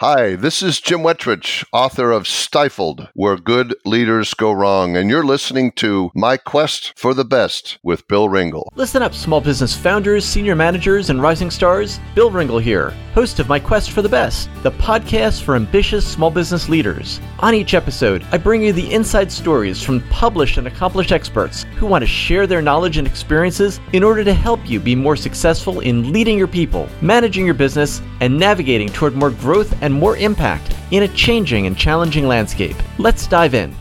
Hi, this is Jim Wetrich, author of Stifled, Where Good Leaders Go Wrong, and you're listening to My Quest for the Best with Bill Ringle. Listen up, small business founders, senior managers, and rising stars. Bill Ringle here, host of My Quest for the Best, the podcast for ambitious small business leaders. On each episode, I bring you the inside stories from published and accomplished experts who want to share their knowledge and experiences in order to help you be more successful in leading your people, managing your business, and navigating toward more growth and more impact in a changing and challenging landscape. Let's dive in.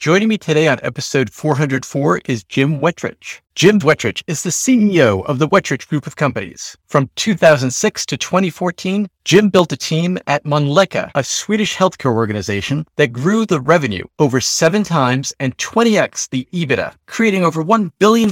Joining me today on episode 404 is Jim Wetrich. Jim Wetrich is the CEO of the Wetrich Group of Companies. From 2006 to 2014, Jim built a team at Mölnlycke, a Swedish healthcare organization that grew the revenue over seven times and 20x the EBITDA, creating over $1 billion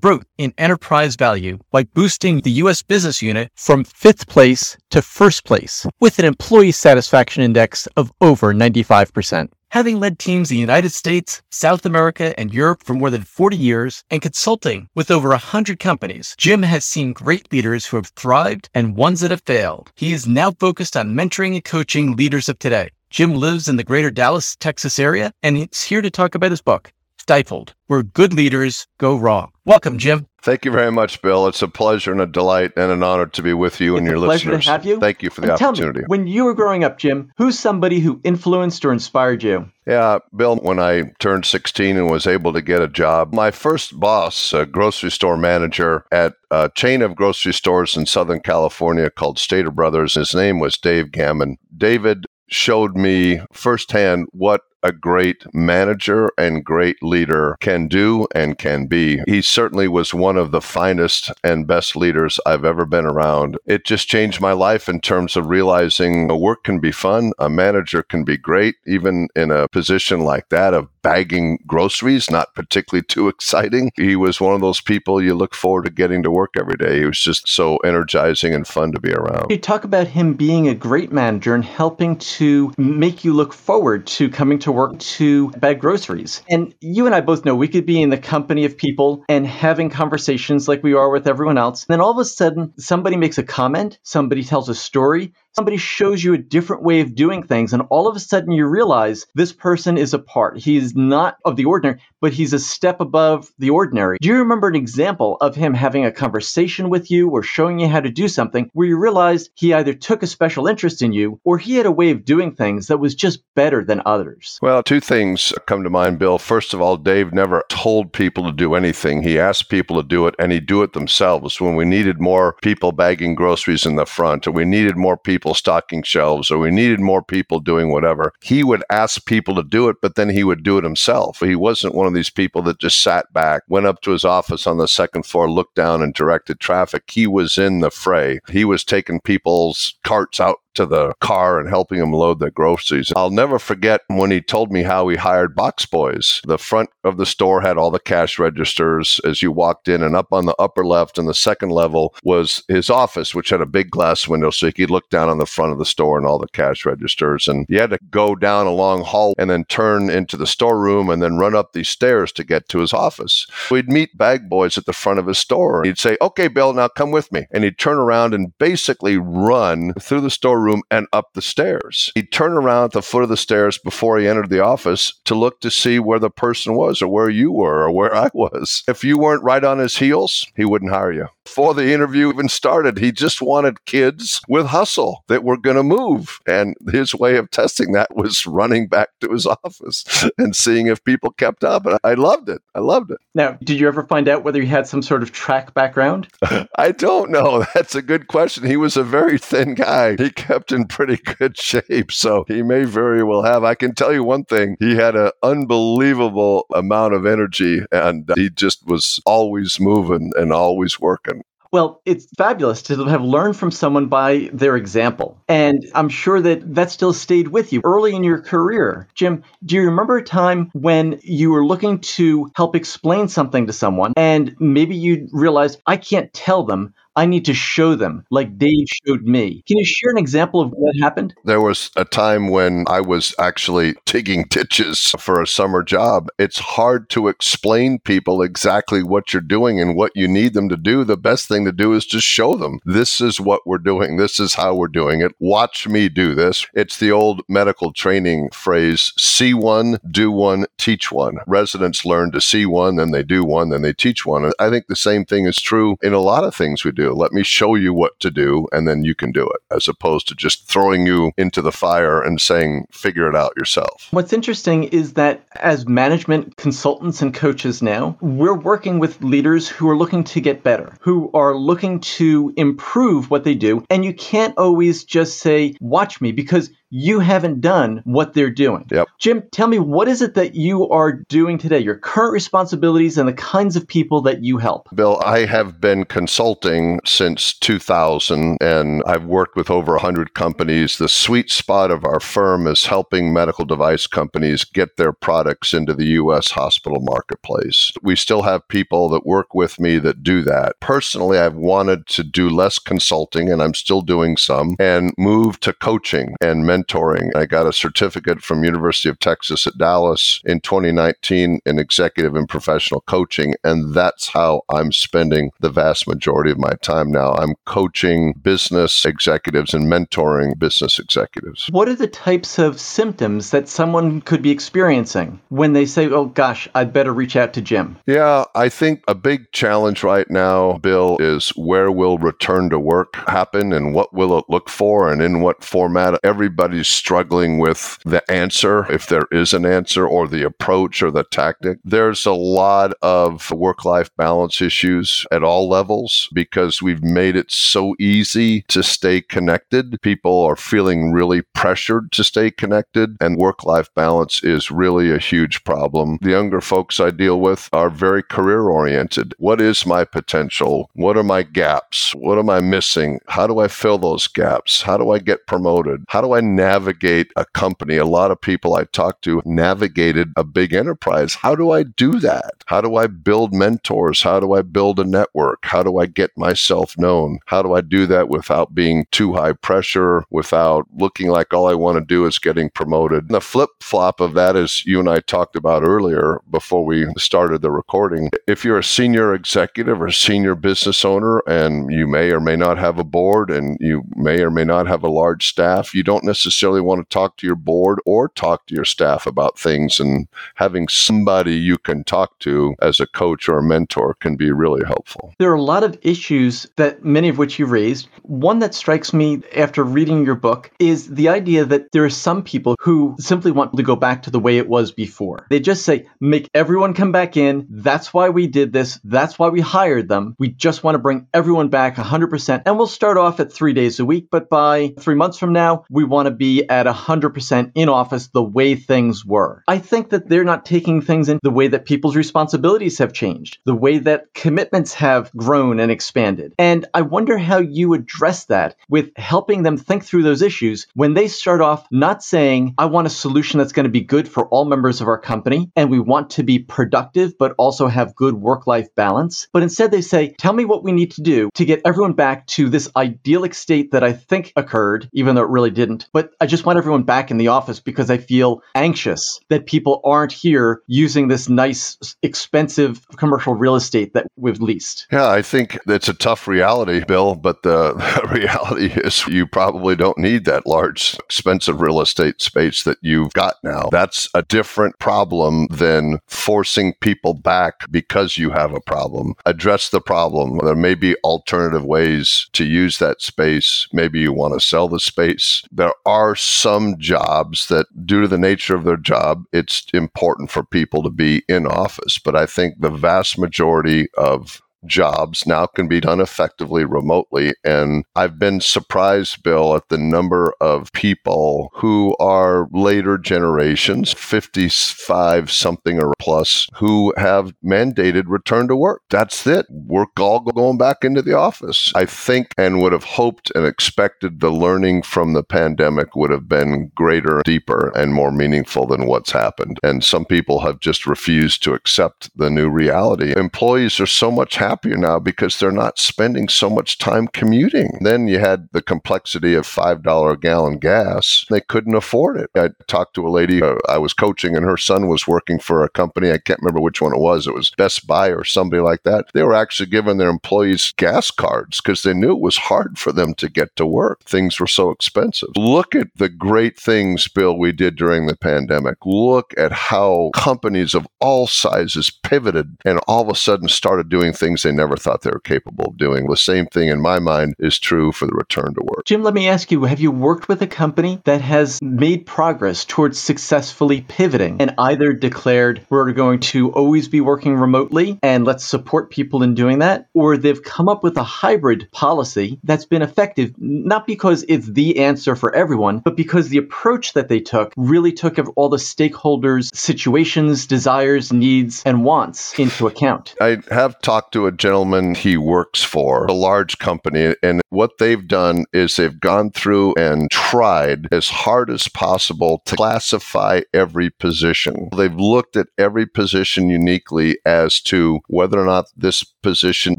growth in enterprise value by boosting the U.S. business unit from fifth place to first place with an employee satisfaction index of over 95%. Having led teams in the United States, South America, and Europe for more than 40 years and consulting with over 100 companies, Jim has seen great leaders who have thrived and ones that have failed. He is now focused on mentoring and coaching leaders of today. Jim lives in the greater Dallas, Texas area, and he's here to talk about his book, Stifled, Where Good Leaders Go Wrong. Welcome, Jim. Thank you very much, Bill. It's a pleasure and a delight and an honor to be with you it's and your pleasure listeners. to have you. Thank you for the and tell opportunity. Me, when you were growing up, Jim, who's somebody who influenced or inspired you? Yeah, Bill, when I turned 16 and was able to get a job, my first boss, a grocery store manager at a chain of grocery stores in Southern California called Stater Brothers, his name was Dave Gammon. David showed me firsthand what a great manager and great leader can do and can be. He certainly was one of the finest and best leaders I've ever been around. It just changed my life in terms of realizing a work can be fun, a manager can be great, even in a position like that of bagging groceries, not particularly too exciting. He was one of those people you look forward to getting to work every day. He was just so energizing and fun to be around. You talk about him being a great manager and helping to make you look forward to coming to work to bag groceries. And you and I both know we could be in the company of people and having conversations like we are with everyone else. And then all of a sudden, somebody makes a comment, somebody tells a story, somebody shows you a different way of doing things, and all of a sudden you realize this person is a part. He's not of the ordinary, but he's a step above the ordinary. Do you remember an example of him having a conversation with you or showing you how to do something where you realized he either took a special interest in you or he had a way of doing things that was just better than others? Well, two things come to mind, Bill. First of all, Dave never told people to do anything. He asked people to do it and he'd do it themselves. When we needed more people bagging groceries in the front, or we needed more people stocking shelves, or we needed more people doing whatever, he would ask people to do it, but then he would do it himself. He wasn't one of these people that just sat back, went up to his office on the second floor, looked down, and directed traffic. He was in the fray. He was taking people's carts out to the car and helping him load their groceries. I'll never forget when he told me how he hired box boys. The front of the store had all the cash registers as you walked in, and up on the upper left and the second level was his office, which had a big glass window so you could look down on the front of the store and all the cash registers. And you had to go down a long hall and then turn into the storeroom and then run up these stairs to get to his office. We'd meet bag boys at the front of his store. He'd say, Okay, Bill, now come with me. And he'd turn around and basically run through the storeroom and up the stairs. He'd turn around at the foot of the stairs before he entered the office to look to see where the person was or where you were or where I was. If you weren't right on his heels, he wouldn't hire you. Before the interview even started, he just wanted kids with hustle that were going to move. And his way of testing that was running back to his office and seeing if people kept up. And I loved it. I loved it. Now, did you ever find out whether he had some sort of track background? I don't know. That's a good question. He was a very thin guy. He kept in pretty good shape. So he may very well have. I can tell you one thing he had an unbelievable amount of energy and he just was always moving and always working. Well, it's fabulous to have learned from someone by their example. And I'm sure that that still stayed with you early in your career. Jim, do you remember a time when you were looking to help explain something to someone and maybe you realized, I can't tell them, I need to show them like Dave showed me. Can you share an example of what happened? There was a time when I was actually digging ditches for a summer job. It's hard to explain people exactly what you're doing and what you need them to do. The best thing to do is just show them this is what we're doing. This is how we're doing it. Watch me do this. It's the old medical training phrase see one, do one, teach one. Residents learn to see one, then they do one, then they teach one. I think the same thing is true in a lot of things we do. Let me show you what to do, and then you can do it, as opposed to just throwing you into the fire and saying, figure it out yourself. What's interesting is that as management consultants and coaches now, we're working with leaders who are looking to get better, who are looking to improve what they do. And you can't always just say, watch me, because you haven't done what they're doing. Yep. Jim, tell me what is it that you are doing today, your current responsibilities and the kinds of people that you help? Bill, I have been consulting since 2000 and I've worked with over 100 companies. The sweet spot of our firm is helping medical device companies get their products into the US hospital marketplace. We still have people that work with me that do that. Personally, I've wanted to do less consulting and I'm still doing some and move to coaching and mentoring mentoring. I got a certificate from University of Texas at Dallas in 2019 in executive and professional coaching, and that's how I'm spending the vast majority of my time now. I'm coaching business executives and mentoring business executives. What are the types of symptoms that someone could be experiencing when they say, "Oh gosh, I'd better reach out to Jim"? Yeah, I think a big challenge right now, Bill, is where will return to work happen and what will it look for and in what format everybody everybody's struggling with the answer, if there is an answer, or the approach or the tactic. There's a lot of work life balance issues at all levels because we've made it so easy to stay connected. People are feeling really pressured to stay connected, and work life balance is really a huge problem. The younger folks I deal with are very career oriented. What is my potential? What are my gaps? What am I missing? How do I fill those gaps? How do I get promoted? How do I navigate a company. A lot of people I talked to navigated a big enterprise. How do I do that? How do I build mentors? How do I build a network? How do I get myself known? How do I do that without being too high pressure, without looking like all I want to do is getting promoted? And the flip flop of that is you and I talked about earlier before we started the recording. If you're a senior executive or senior business owner and you may or may not have a board and you may or may not have a large staff, you don't necessarily necessarily want to talk to your board or talk to your staff about things and having somebody you can talk to as a coach or a mentor can be really helpful. There are a lot of issues that many of which you raised. One that strikes me after reading your book is the idea that there are some people who simply want to go back to the way it was before. They just say, make everyone come back in. That's why we did this. That's why we hired them. We just want to bring everyone back 100%. And we'll start off at three days a week, but by three months from now, we want to be at 100% in office the way things were. I think that they're not taking things in the way that people's responsibilities have changed, the way that commitments have grown and expanded. And I wonder how you address that with helping them think through those issues when they start off not saying, I want a solution that's going to be good for all members of our company and we want to be productive but also have good work life balance. But instead they say, tell me what we need to do to get everyone back to this idyllic state that I think occurred, even though it really didn't. But I just want everyone back in the office because I feel anxious that people aren't here using this nice, expensive commercial real estate that we've leased. Yeah, I think it's a tough reality, Bill, but the reality is you probably don't need that large, expensive real estate space that you've got now. That's a different problem than forcing people back because you have a problem. Address the problem. There may be alternative ways to use that space. Maybe you want to sell the space. There are some jobs that, due to the nature of their job, it's important for people to be in office. But I think the vast majority of jobs now can be done effectively remotely. And I've been surprised, Bill, at the number of people who are later generations, 55 something or plus, who have mandated return to work. That's it. We're all going back into the office. I think and would have hoped and expected the learning from the pandemic would have been greater, deeper, and more meaningful than what's happened. And some people have just refused to accept the new reality. Employees are so much happier happier now because they're not spending so much time commuting. Then you had the complexity of $5 a gallon gas. They couldn't afford it. I talked to a lady uh, I was coaching, and her son was working for a company. I can't remember which one it was. It was Best Buy or somebody like that. They were actually giving their employees gas cards because they knew it was hard for them to get to work. Things were so expensive. Look at the great things, Bill, we did during the pandemic. Look at how companies of all sizes pivoted and all of a sudden started doing things they never thought they were capable of doing. The same thing in my mind is true for the return to work. Jim, let me ask you have you worked with a company that has made progress towards successfully pivoting and either declared we're going to always be working remotely and let's support people in doing that, or they've come up with a hybrid policy that's been effective, not because it's the answer for everyone, but because the approach that they took really took all the stakeholders' situations, desires, needs, and wants into account. I have talked to a gentleman he works for, a large company, and what they've done is they've gone through and tried as hard as possible to classify every position. They've looked at every position uniquely as to whether or not this position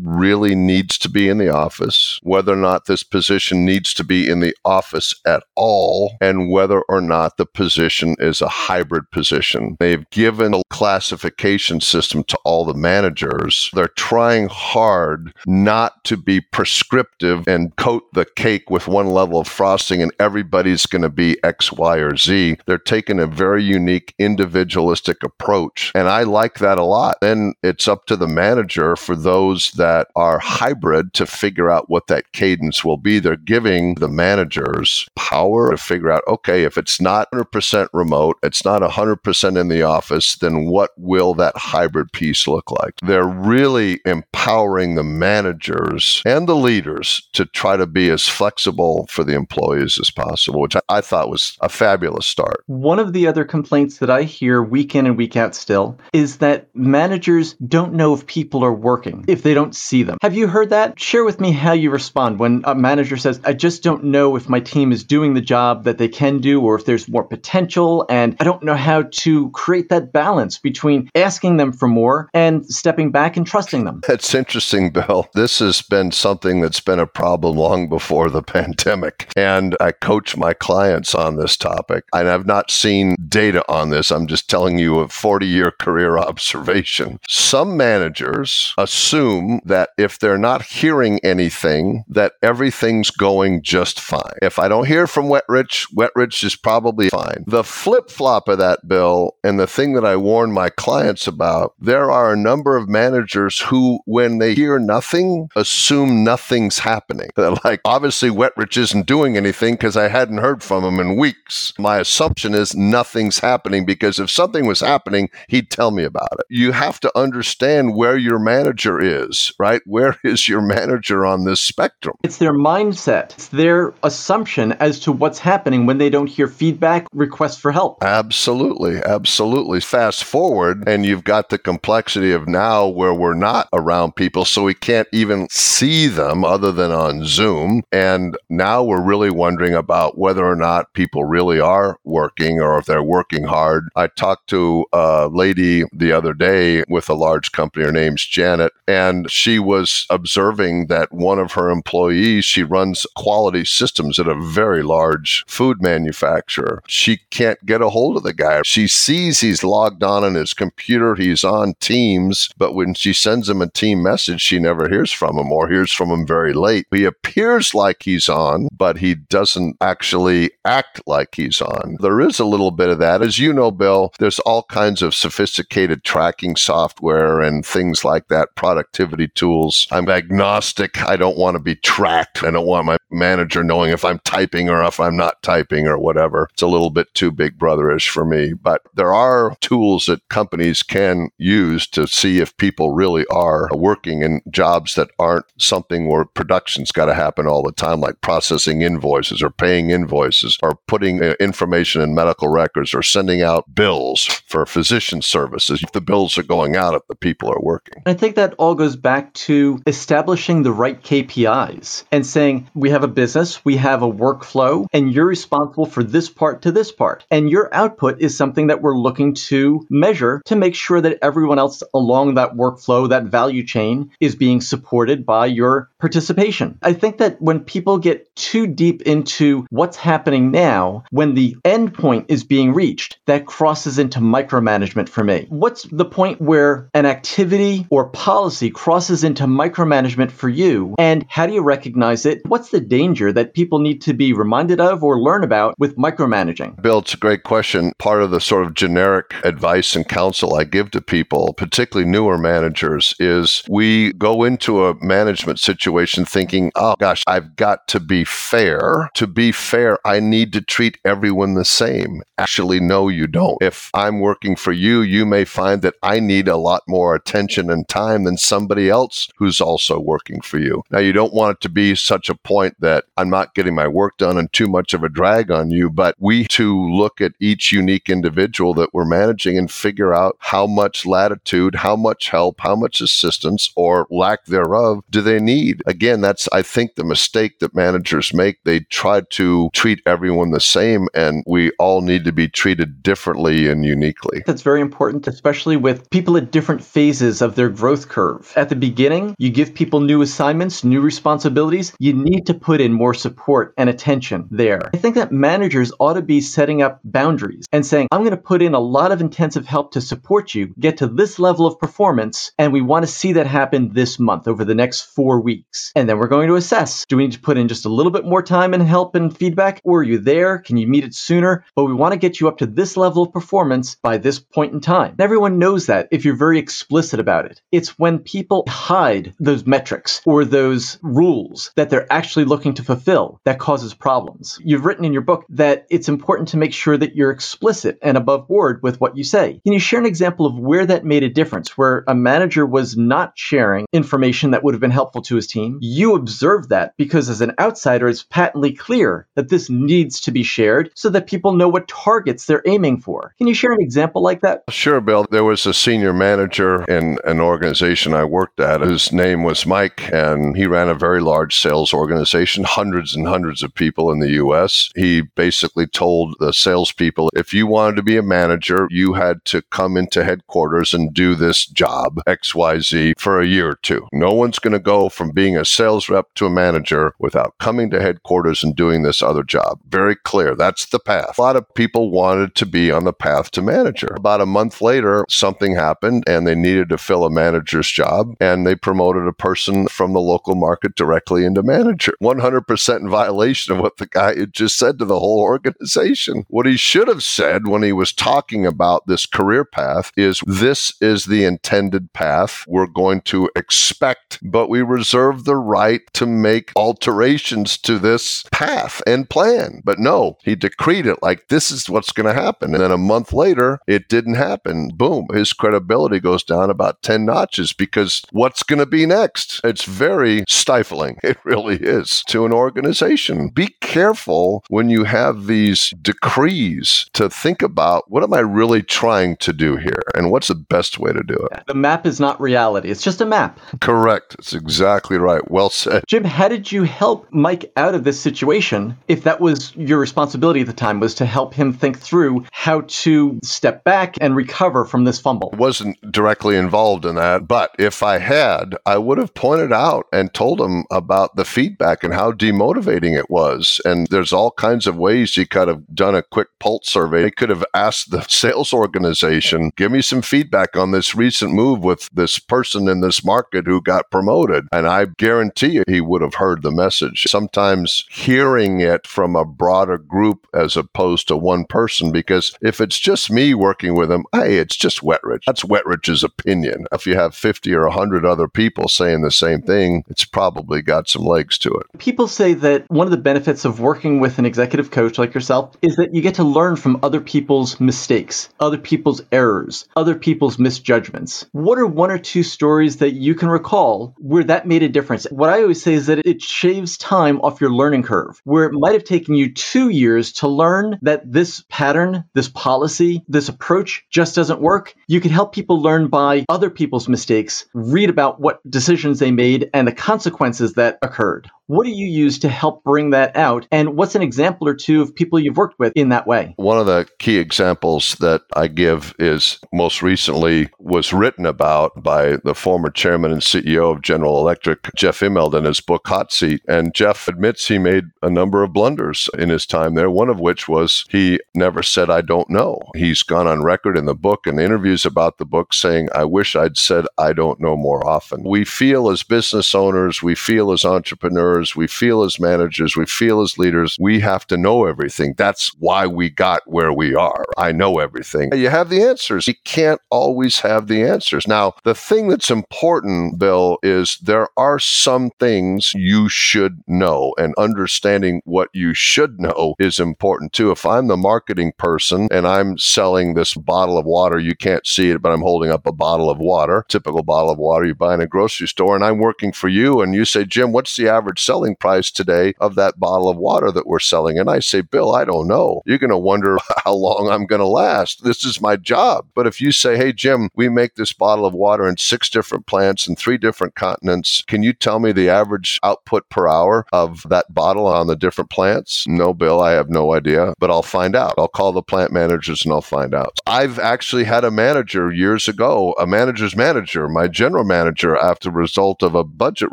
really needs to be in the office, whether or not this position needs to be in the office at all, and whether or not the position is a hybrid position. They've given a classification system to all the managers. They're trying hard not to be prescriptive and coat the cake with one level of frosting and everybody's going to be X, Y, or Z. They're taking a very unique individualistic approach. And I like that a lot. Then it's up to the manager for those that are hybrid to figure out what that cadence will be. They're giving the managers power to figure out, okay, if it's not 100% remote, it's not 100% in the office, then what will that hybrid piece look like? They're really empowering the managers and the leaders to try to be as flexible for the employees as possible, which I thought was a fabulous start. One of the other complaints that I hear week in and week out still is that managers don't know if people are working if they don't see them. Have you heard that? Share with me how you respond when a manager says, I just don't know if my team is doing the job that they can do or if there's more potential. And I don't know how to create that balance between asking them for more and stepping back and trusting them. That's interesting, Bill. This has been something that's been a problem long before the pandemic. And I coach my clients on this topic. And I've not seen data on this. I'm just telling you a 40 year career observation. Some managers assume that if they're not hearing anything, that everything's going just fine. If I don't hear from Wetrich, Wetrich is probably fine. The flip flop of that, Bill, and the thing that I warn my clients about, there are a number of managers who, when they hear nothing, assume nothing's happening. They're like, obviously, Wetrich isn't doing anything because I hadn't heard from him in weeks. My assumption is nothing's happening because if something was happening, he'd tell me about it. You have to understand where your manager is, right? Where is your manager on this spectrum? It's their mindset, it's their assumption as to what's happening when they don't hear feedback, requests for help. Absolutely. Absolutely. Fast forward, and you've got the complexity of now where we're not around people, so we can't even see them other than on Zoom. And now we're really wondering about whether or not people really are working or if they're working hard. I talked to a lady the other day with a large company. Her name's Janet, and she was observing that one of her employees, she runs quality systems at a very large food manufacturer. She can't get a hold of the guy. She sees he's logged on on his computer, he's on Teams, but when she sends him a team message, she never hears from him or hears from him very late. He appears like he's on, but he doesn't actually act like he's on. There is a little bit of that. As you know, Bill, there's all kinds of sophisticated tracking software and things like that, productivity tools. I'm agnostic. I don't want to be tracked. I don't want my manager knowing if I'm typing or if I'm not typing or whatever. It's a little bit too big brotherish for me. But there are tools that companies can use to see if people really are working in jobs that aren't something where production's got to happen all the time, like processing invoices or paying invoices or putting uh, information in medical records or sending out bills for physician services. If the bills are going out, if the people are working. I think that all goes back to establishing the right KPIs and saying we have a business, we have a workflow, and you're responsible for this part to this part. And your output is something that we're looking to measure to make sure that everyone else along that workflow, that value chain is being supported by your participation. I think that when people get too deep into what's happening now, when the end point is being reached, that crosses into micromanagement for me. What's the point where an activity or policy crosses into micromanagement for you? And how do you recognize it? What's the danger that people need to be reminded of or learn about with micromanaging? Bill, it's a great question. Part of the sort of generic advice and counsel I give to people, particularly newer managers, is we go into a management situation thinking, oh gosh, I've got to be fair. To be fair, I need to treat everyone the same. Actually, no, you don't. If I'm working for you, you may find that I need a lot more attention and time than somebody else who's also working for you. Now, you don't want it to be such a point that I'm not getting my work done and too much of a drag on you, but we too look at each unique individual that we're managing and figure out how much latitude, how much help, how much assistance or lack thereof do they need. Again, that's, I think, the mistake that managers make. They try to treat everyone the same, and we all need to be treated differently and uniquely. That's very important, especially with people at different phases of their growth curve. At the beginning, you give people new assignments, new responsibilities. You need to put in more support and attention there. I think that managers ought to be setting up boundaries and saying, I'm going to put in a lot of intensive help to support you get to this level of performance, and we want to see that happen this month over the next four weeks. And then we're going to assess do we need to put in just a little bit more time and help and feedback, or are you there? Can you meet it sooner? But we want to get you up to this level of performance by this point in time. And everyone knows that if you're very explicit about it. It's when people hide those metrics or those rules that they're actually looking to fulfill that causes problems. You've written in your book that it's important to make sure that you're explicit and above board with what you say. Can you share an example of where that made a difference, where a manager was not sharing information that would have been helpful to his team? You observed that because as an outsider, it's patently clear that this needs to be shared so that people know what targets they're aiming for. Can you share an example like that? Sure, Bill. There was a senior manager in an organization I worked at. His name was Mike, and he ran a very large sales organization, hundreds and hundreds of people in the U.S. He basically told the salespeople if you wanted to be a manager, you had to come into headquarters and do this job, XYZ, for a year or two. No one's going to go from being a sales rep to a manager without coming to headquarters and doing this other job. Very clear. That's the path. A lot of people wanted to be on the path to manager. About a month later, something happened and they needed to fill a manager's job and they promoted a person from the local market directly into manager. 100% in violation of what the guy had just said to the whole organization. What he should have said when he was talking about this career path is this is the intended path we're going to expect, but we reserve the right to make alterations to this path and plan. But no, he decreed it like this is what's going to happen. And then a month later, it didn't happen. Boom, his credibility goes down about 10 notches because what's going to be next? It's very stifling. It really is to an organization. Be careful when you have these decrees to think about what am I really trying to do here and what's the best way to do it. The map is not reality, it's just a map. Correct. It's exactly right. Well said. Jim, how did you help Mike out of this situation if that was your responsibility at the time was to help him think through how to step back and recover from this fumble? wasn't directly involved in that, but if I had, I would have pointed out and told him about the feedback and how demotivating it was. And there's all kinds of ways he could have done a quick pulse survey. He could have asked the sales organization, give me some feedback on this recent move with this person in this market who got promoted. And I guarantee you he would have heard the message. Sometimes hearing it from a broader group as opposed to one person, because if it's just me working with him, hey, it's just Wetrich. That's Wetrich's opinion. If you have 50 or 100 other people saying the same thing, it's probably got some legs to it. People say that one of the benefits of working with an executive coach like yourself is that you get to learn from other people's mistakes, other people's errors, other people's misjudgments. What are one or two stories that you can recall where that made a difference? What I always say is that it shaves time off your learning curve, where it might have taken you two years to learn that this pattern, this policy, this approach just doesn't work. You can help people learn by other people's mistakes, read about what decisions they made and the consequences that occurred. What do you use to help bring that out? And what's an example or two of people you've worked with in that way? One of the key examples that I give is most recently was written about by the former chairman and CEO of General Electric, Jeff Immelt, in his book Hot Seat. And Jeff admits he made a number of blunders in his time there, one of which was he never said, I don't know. He's gone on record in the book and interviews about the book saying, I wish I'd said, I don't know more often. We feel as business owners, we feel as entrepreneurs, we feel as managers, we feel as leaders, we have to know everything. That's why we got where we are. I know everything. You have the answers. You can't always have the answers. Now, the thing that's important, Bill, is there are some things you should know, and understanding what you should know is important too. If I'm the marketing person and I'm selling this bottle of water, you can't see it, but I'm holding up a bottle of water, typical bottle of water you buy in a grocery store, and I'm working for you, and you say, Jim, what's the average selling price today of that bottle of water that we're selling? And I say, Bill, I don't know. You're going to wonder how long I'm going to last. This is my job. But if you say, hey, Jim, we make this bottle of water in six different plants in three different continents, can you tell me the average output per hour of that bottle on the different plants? No, Bill, I have no idea, but I'll find out. I'll call the plant managers and I'll find out. I've actually had a manager years ago, a manager's manager, my general manager, after result of a budget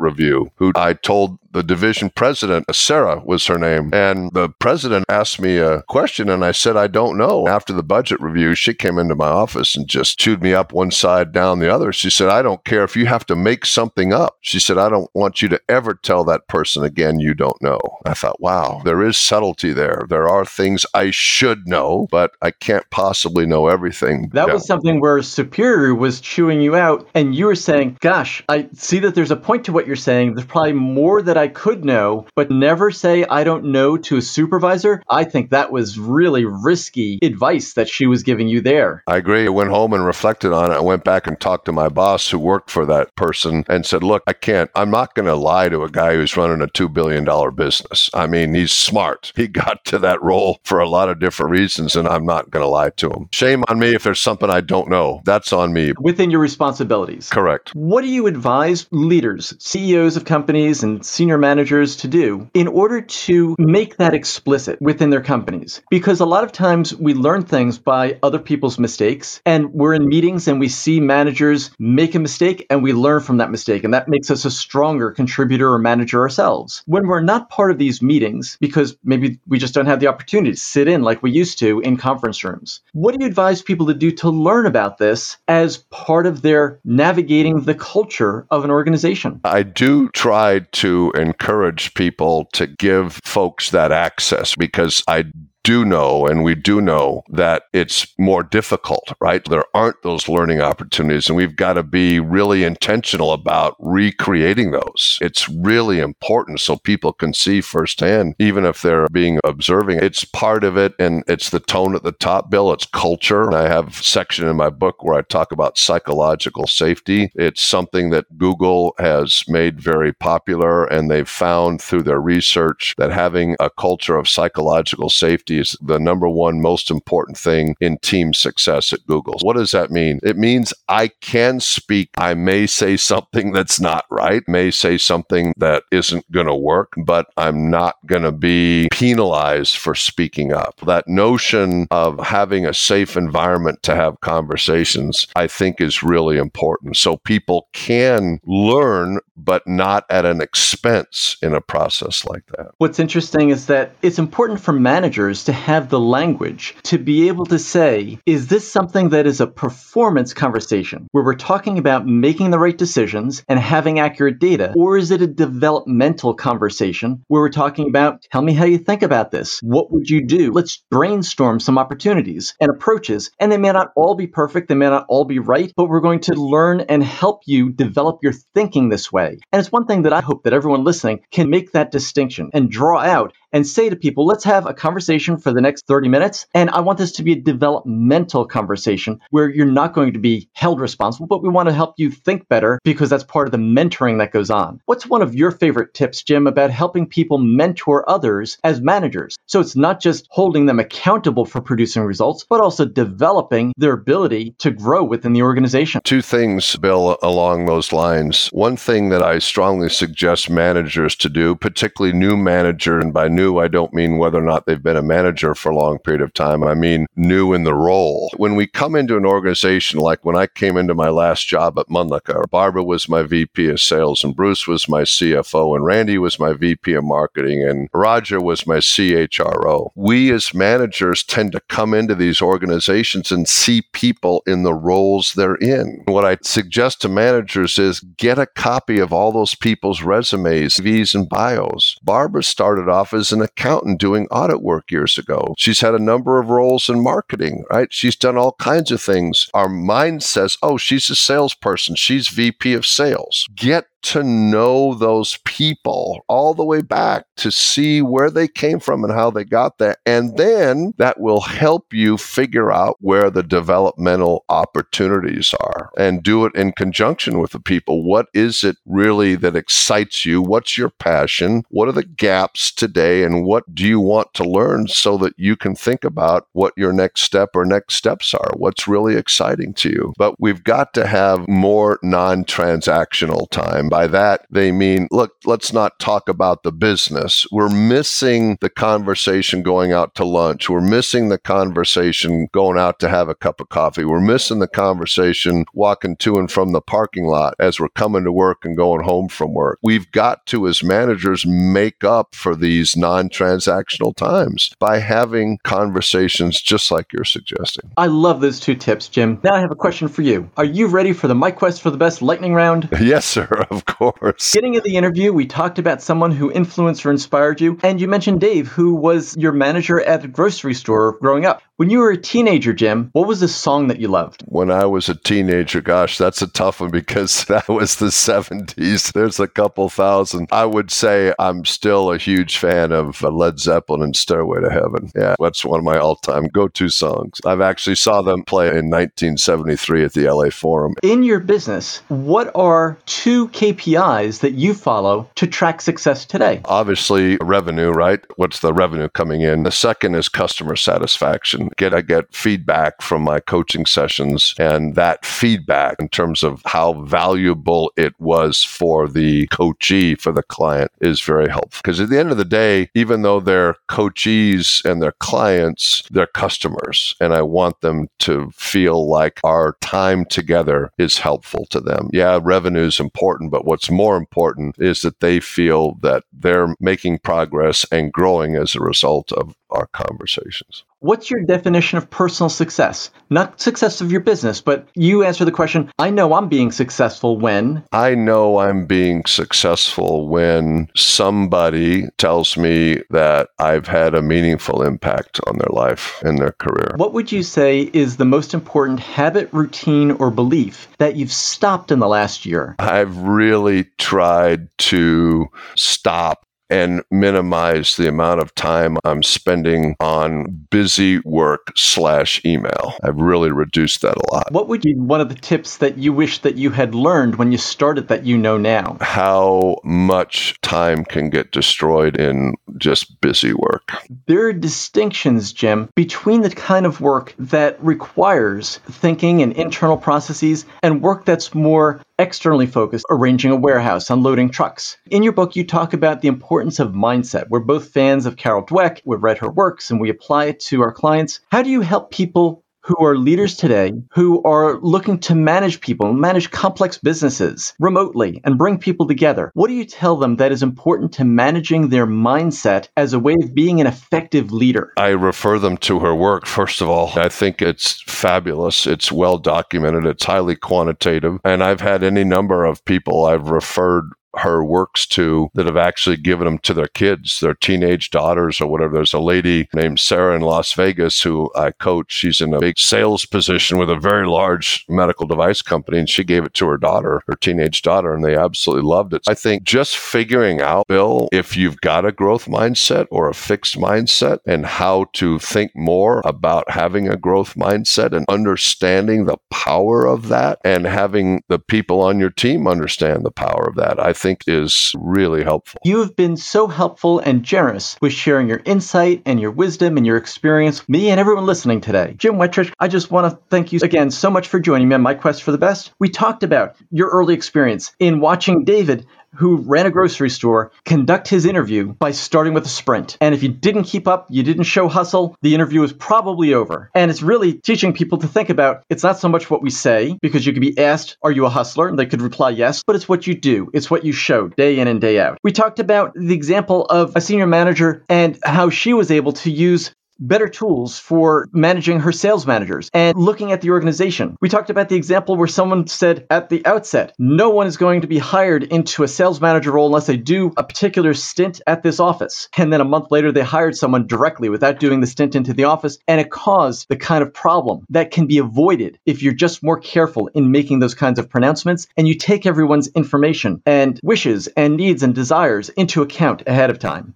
review, who I told the division president, Sarah was her name. And the president asked me a question, and I said, I don't know. After the budget review, she came into my office and just chewed me up one side, down the other. She said, I don't care if you have to make something up. She said, I don't want you to ever tell that person again you don't know. I thought, wow, there is subtlety there. There are things I should know, but I can't possibly know everything. That yeah. was something where Superior was chewing you out, and you were saying, Gosh, I see that there's a point to what you're saying. There's probably more that I I could know, but never say I don't know to a supervisor, I think that was really risky advice that she was giving you there. I agree. I went home and reflected on it. I went back and talked to my boss who worked for that person and said, Look, I can't, I'm not going to lie to a guy who's running a $2 billion business. I mean, he's smart. He got to that role for a lot of different reasons, and I'm not going to lie to him. Shame on me if there's something I don't know. That's on me. Within your responsibilities. Correct. What do you advise leaders, CEOs of companies, and senior senior managers to do in order to make that explicit within their companies. Because a lot of times we learn things by other people's mistakes, and we're in meetings and we see managers make a mistake and we learn from that mistake, and that makes us a stronger contributor or manager ourselves. When we're not part of these meetings, because maybe we just don't have the opportunity to sit in like we used to in conference rooms, what do you advise people to do to learn about this as part of their navigating the culture of an organization? I do try to encourage people to give folks that access because I do know, and we do know that it's more difficult, right? There aren't those learning opportunities, and we've got to be really intentional about recreating those. It's really important so people can see firsthand, even if they're being observing. It's part of it, and it's the tone at the top, Bill. It's culture. I have a section in my book where I talk about psychological safety. It's something that Google has made very popular, and they've found through their research that having a culture of psychological safety is the number one most important thing in team success at Google. What does that mean? It means I can speak. I may say something that's not right, may say something that isn't going to work, but I'm not going to be penalized for speaking up. That notion of having a safe environment to have conversations, I think is really important. So people can learn, but not at an expense in a process like that. What's interesting is that it's important for managers to have the language to be able to say, is this something that is a performance conversation where we're talking about making the right decisions and having accurate data? Or is it a developmental conversation where we're talking about, tell me how you think about this? What would you do? Let's brainstorm some opportunities and approaches. And they may not all be perfect, they may not all be right, but we're going to learn and help you develop your thinking this way. And it's one thing that I hope that everyone listening can make that distinction and draw out and say to people, let's have a conversation for the next 30 minutes. And I want this to be a developmental conversation where you're not going to be held responsible, but we want to help you think better because that's part of the mentoring that goes on. What's one of your favorite tips, Jim, about helping people mentor others as managers? So it's not just holding them accountable for producing results, but also developing their ability to grow within the organization. Two things, Bill, along those lines. One thing that I strongly suggest managers to do, particularly new managers, and by new, I don't mean whether or not they've been a manager for a long period of time. I mean new in the role. When we come into an organization, like when I came into my last job at Mölnlycke, Barbara was my VP of sales, and Bruce was my CFO, and Randy was my VP of marketing, and Roger was my CHRO. We as managers tend to come into these organizations and see people in the roles they're in. What I suggest to managers is get a copy of all those people's resumes, V's, and bios. Barbara started off as an accountant doing audit work years ago. She's had a number of roles in marketing, right? She's done all kinds of things. Our mind says, oh, she's a salesperson. She's VP of sales. Get to know those people all the way back to see where they came from and how they got there. And then that will help you figure out where the developmental opportunities are and do it in conjunction with the people. What is it really that excites you? What's your passion? What are the gaps today? And what do you want to learn so that you can think about what your next step or next steps are? What's really exciting to you? But we've got to have more non transactional time by that, they mean, look, let's not talk about the business. We're missing the conversation going out to lunch. We're missing the conversation going out to have a cup of coffee. We're missing the conversation walking to and from the parking lot as we're coming to work and going home from work. We've got to, as managers, make up for these non transactional times by having conversations just like you're suggesting. I love those two tips, Jim. Now I have a question for you. Are you ready for the My Quest for the Best lightning round? Yes, sir. Of course. Getting in the interview, we talked about someone who influenced or inspired you, and you mentioned Dave, who was your manager at a grocery store growing up. When you were a teenager, Jim, what was the song that you loved? When I was a teenager, gosh, that's a tough one because that was the 70s. There's a couple thousand. I would say I'm still a huge fan of uh, Led Zeppelin and Stairway to Heaven. Yeah, that's one of my all-time go-to songs. I've actually saw them play in 1973 at the LA Forum. In your business, what are two KPIs that you follow to track success today? Obviously, revenue, right? What's the revenue coming in? The second is customer satisfaction get I get feedback from my coaching sessions and that feedback in terms of how valuable it was for the coachee for the client is very helpful. Because at the end of the day even though they're coachees and their clients they're customers. And I want them to feel like our time together is helpful to them. Yeah revenue is important but what's more important is that they feel that they're making progress and growing as a result of our conversations. What's your definition of personal success? Not success of your business, but you answer the question I know I'm being successful when. I know I'm being successful when somebody tells me that I've had a meaningful impact on their life and their career. What would you say is the most important habit, routine, or belief that you've stopped in the last year? I've really tried to stop and minimize the amount of time I'm spending on busy work slash email. I've really reduced that a lot. What would be one of the tips that you wish that you had learned when you started that you know now? How much time can get destroyed in just busy work. There are distinctions, Jim, between the kind of work that requires thinking and internal processes and work that's more externally focused, arranging a warehouse, unloading trucks. In your book, you talk about the importance of mindset. We're both fans of Carol Dweck. We've read her works and we apply it to our clients. How do you help people who are leaders today who are looking to manage people, manage complex businesses remotely and bring people together. What do you tell them that is important to managing their mindset as a way of being an effective leader? I refer them to her work, first of all. I think it's fabulous. It's well documented, it's highly quantitative. And I've had any number of people I've referred her works to that have actually given them to their kids, their teenage daughters or whatever. There's a lady named Sarah in Las Vegas who I coach. She's in a big sales position with a very large medical device company, and she gave it to her daughter, her teenage daughter, and they absolutely loved it. I think just figuring out, Bill, if you've got a growth mindset or a fixed mindset and how to think more about having a growth mindset and understanding the power of that and having the people on your team understand the power of that, I think is really helpful. You have been so helpful and generous with sharing your insight and your wisdom and your experience, with me and everyone listening today. Jim Wetrich, I just want to thank you again so much for joining me on my quest for the best. We talked about your early experience in watching David who ran a grocery store conduct his interview by starting with a sprint. And if you didn't keep up, you didn't show hustle, the interview is probably over. And it's really teaching people to think about it's not so much what we say, because you could be asked, Are you a hustler? And they could reply yes, but it's what you do. It's what you show day in and day out. We talked about the example of a senior manager and how she was able to use better tools for managing her sales managers and looking at the organization. We talked about the example where someone said at the outset, no one is going to be hired into a sales manager role unless they do a particular stint at this office. And then a month later, they hired someone directly without doing the stint into the office. And it caused the kind of problem that can be avoided if you're just more careful in making those kinds of pronouncements and you take everyone's information and wishes and needs and desires into account ahead of time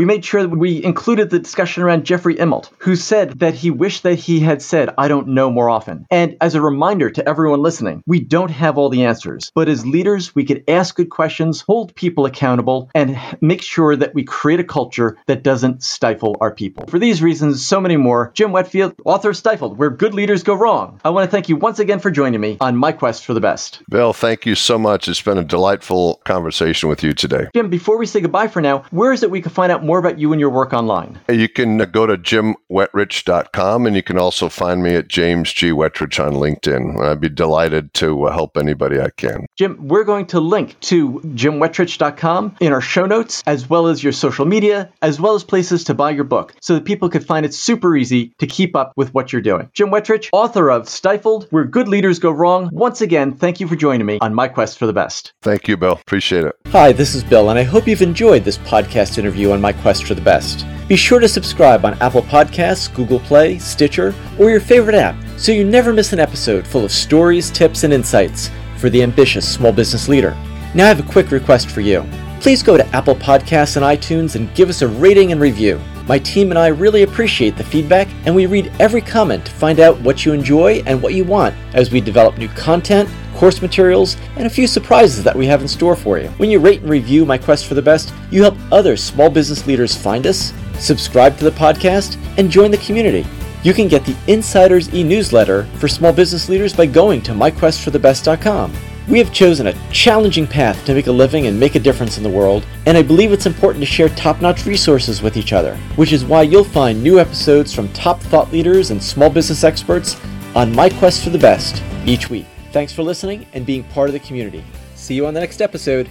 we made sure that we included the discussion around Jeffrey Immelt, who said that he wished that he had said, I don't know more often. And as a reminder to everyone listening, we don't have all the answers, but as leaders, we could ask good questions, hold people accountable, and make sure that we create a culture that doesn't stifle our people. For these reasons, so many more, Jim Wetrich, author of Stifled, Where Good Leaders Go Wrong. I want to thank you once again for joining me on my quest for the best. Bill, thank you so much. It's been a delightful conversation with you today. Jim, before we say goodbye for now, where is it we can find out more about you and your work online? You can go to jimwetrich.com and you can also find me at James G. Wetrich on LinkedIn. I'd be delighted to uh, help anybody I can. Jim, we're going to link to jimwetrich.com in our show notes, as well as your social media, as well as places to buy your book, so that people could find it super easy to keep up with what you're doing. Jim Wetrich, author of Stifled, Where Good Leaders Go Wrong. Once again, thank you for joining me on my quest for the best. Thank you, Bill. Appreciate it. Hi, this is Bill, and I hope you've enjoyed this podcast interview on my quest for the best. Be sure to subscribe on Apple Podcasts, Google Play, Stitcher, or your favorite app so you never miss an episode full of stories, tips, and insights for the ambitious small business leader. Now, I have a quick request for you. Please go to Apple Podcasts and iTunes and give us a rating and review. My team and I really appreciate the feedback, and we read every comment to find out what you enjoy and what you want as we develop new content course materials, and a few surprises that we have in store for you. When you rate and review My Quest for the Best, you help other small business leaders find us, subscribe to the podcast, and join the community. You can get the Insiders e newsletter for small business leaders by going to myquestforthebest.com. We have chosen a challenging path to make a living and make a difference in the world, and I believe it's important to share top notch resources with each other, which is why you'll find new episodes from top thought leaders and small business experts on My Quest for the Best each week. Thanks for listening and being part of the community. See you on the next episode.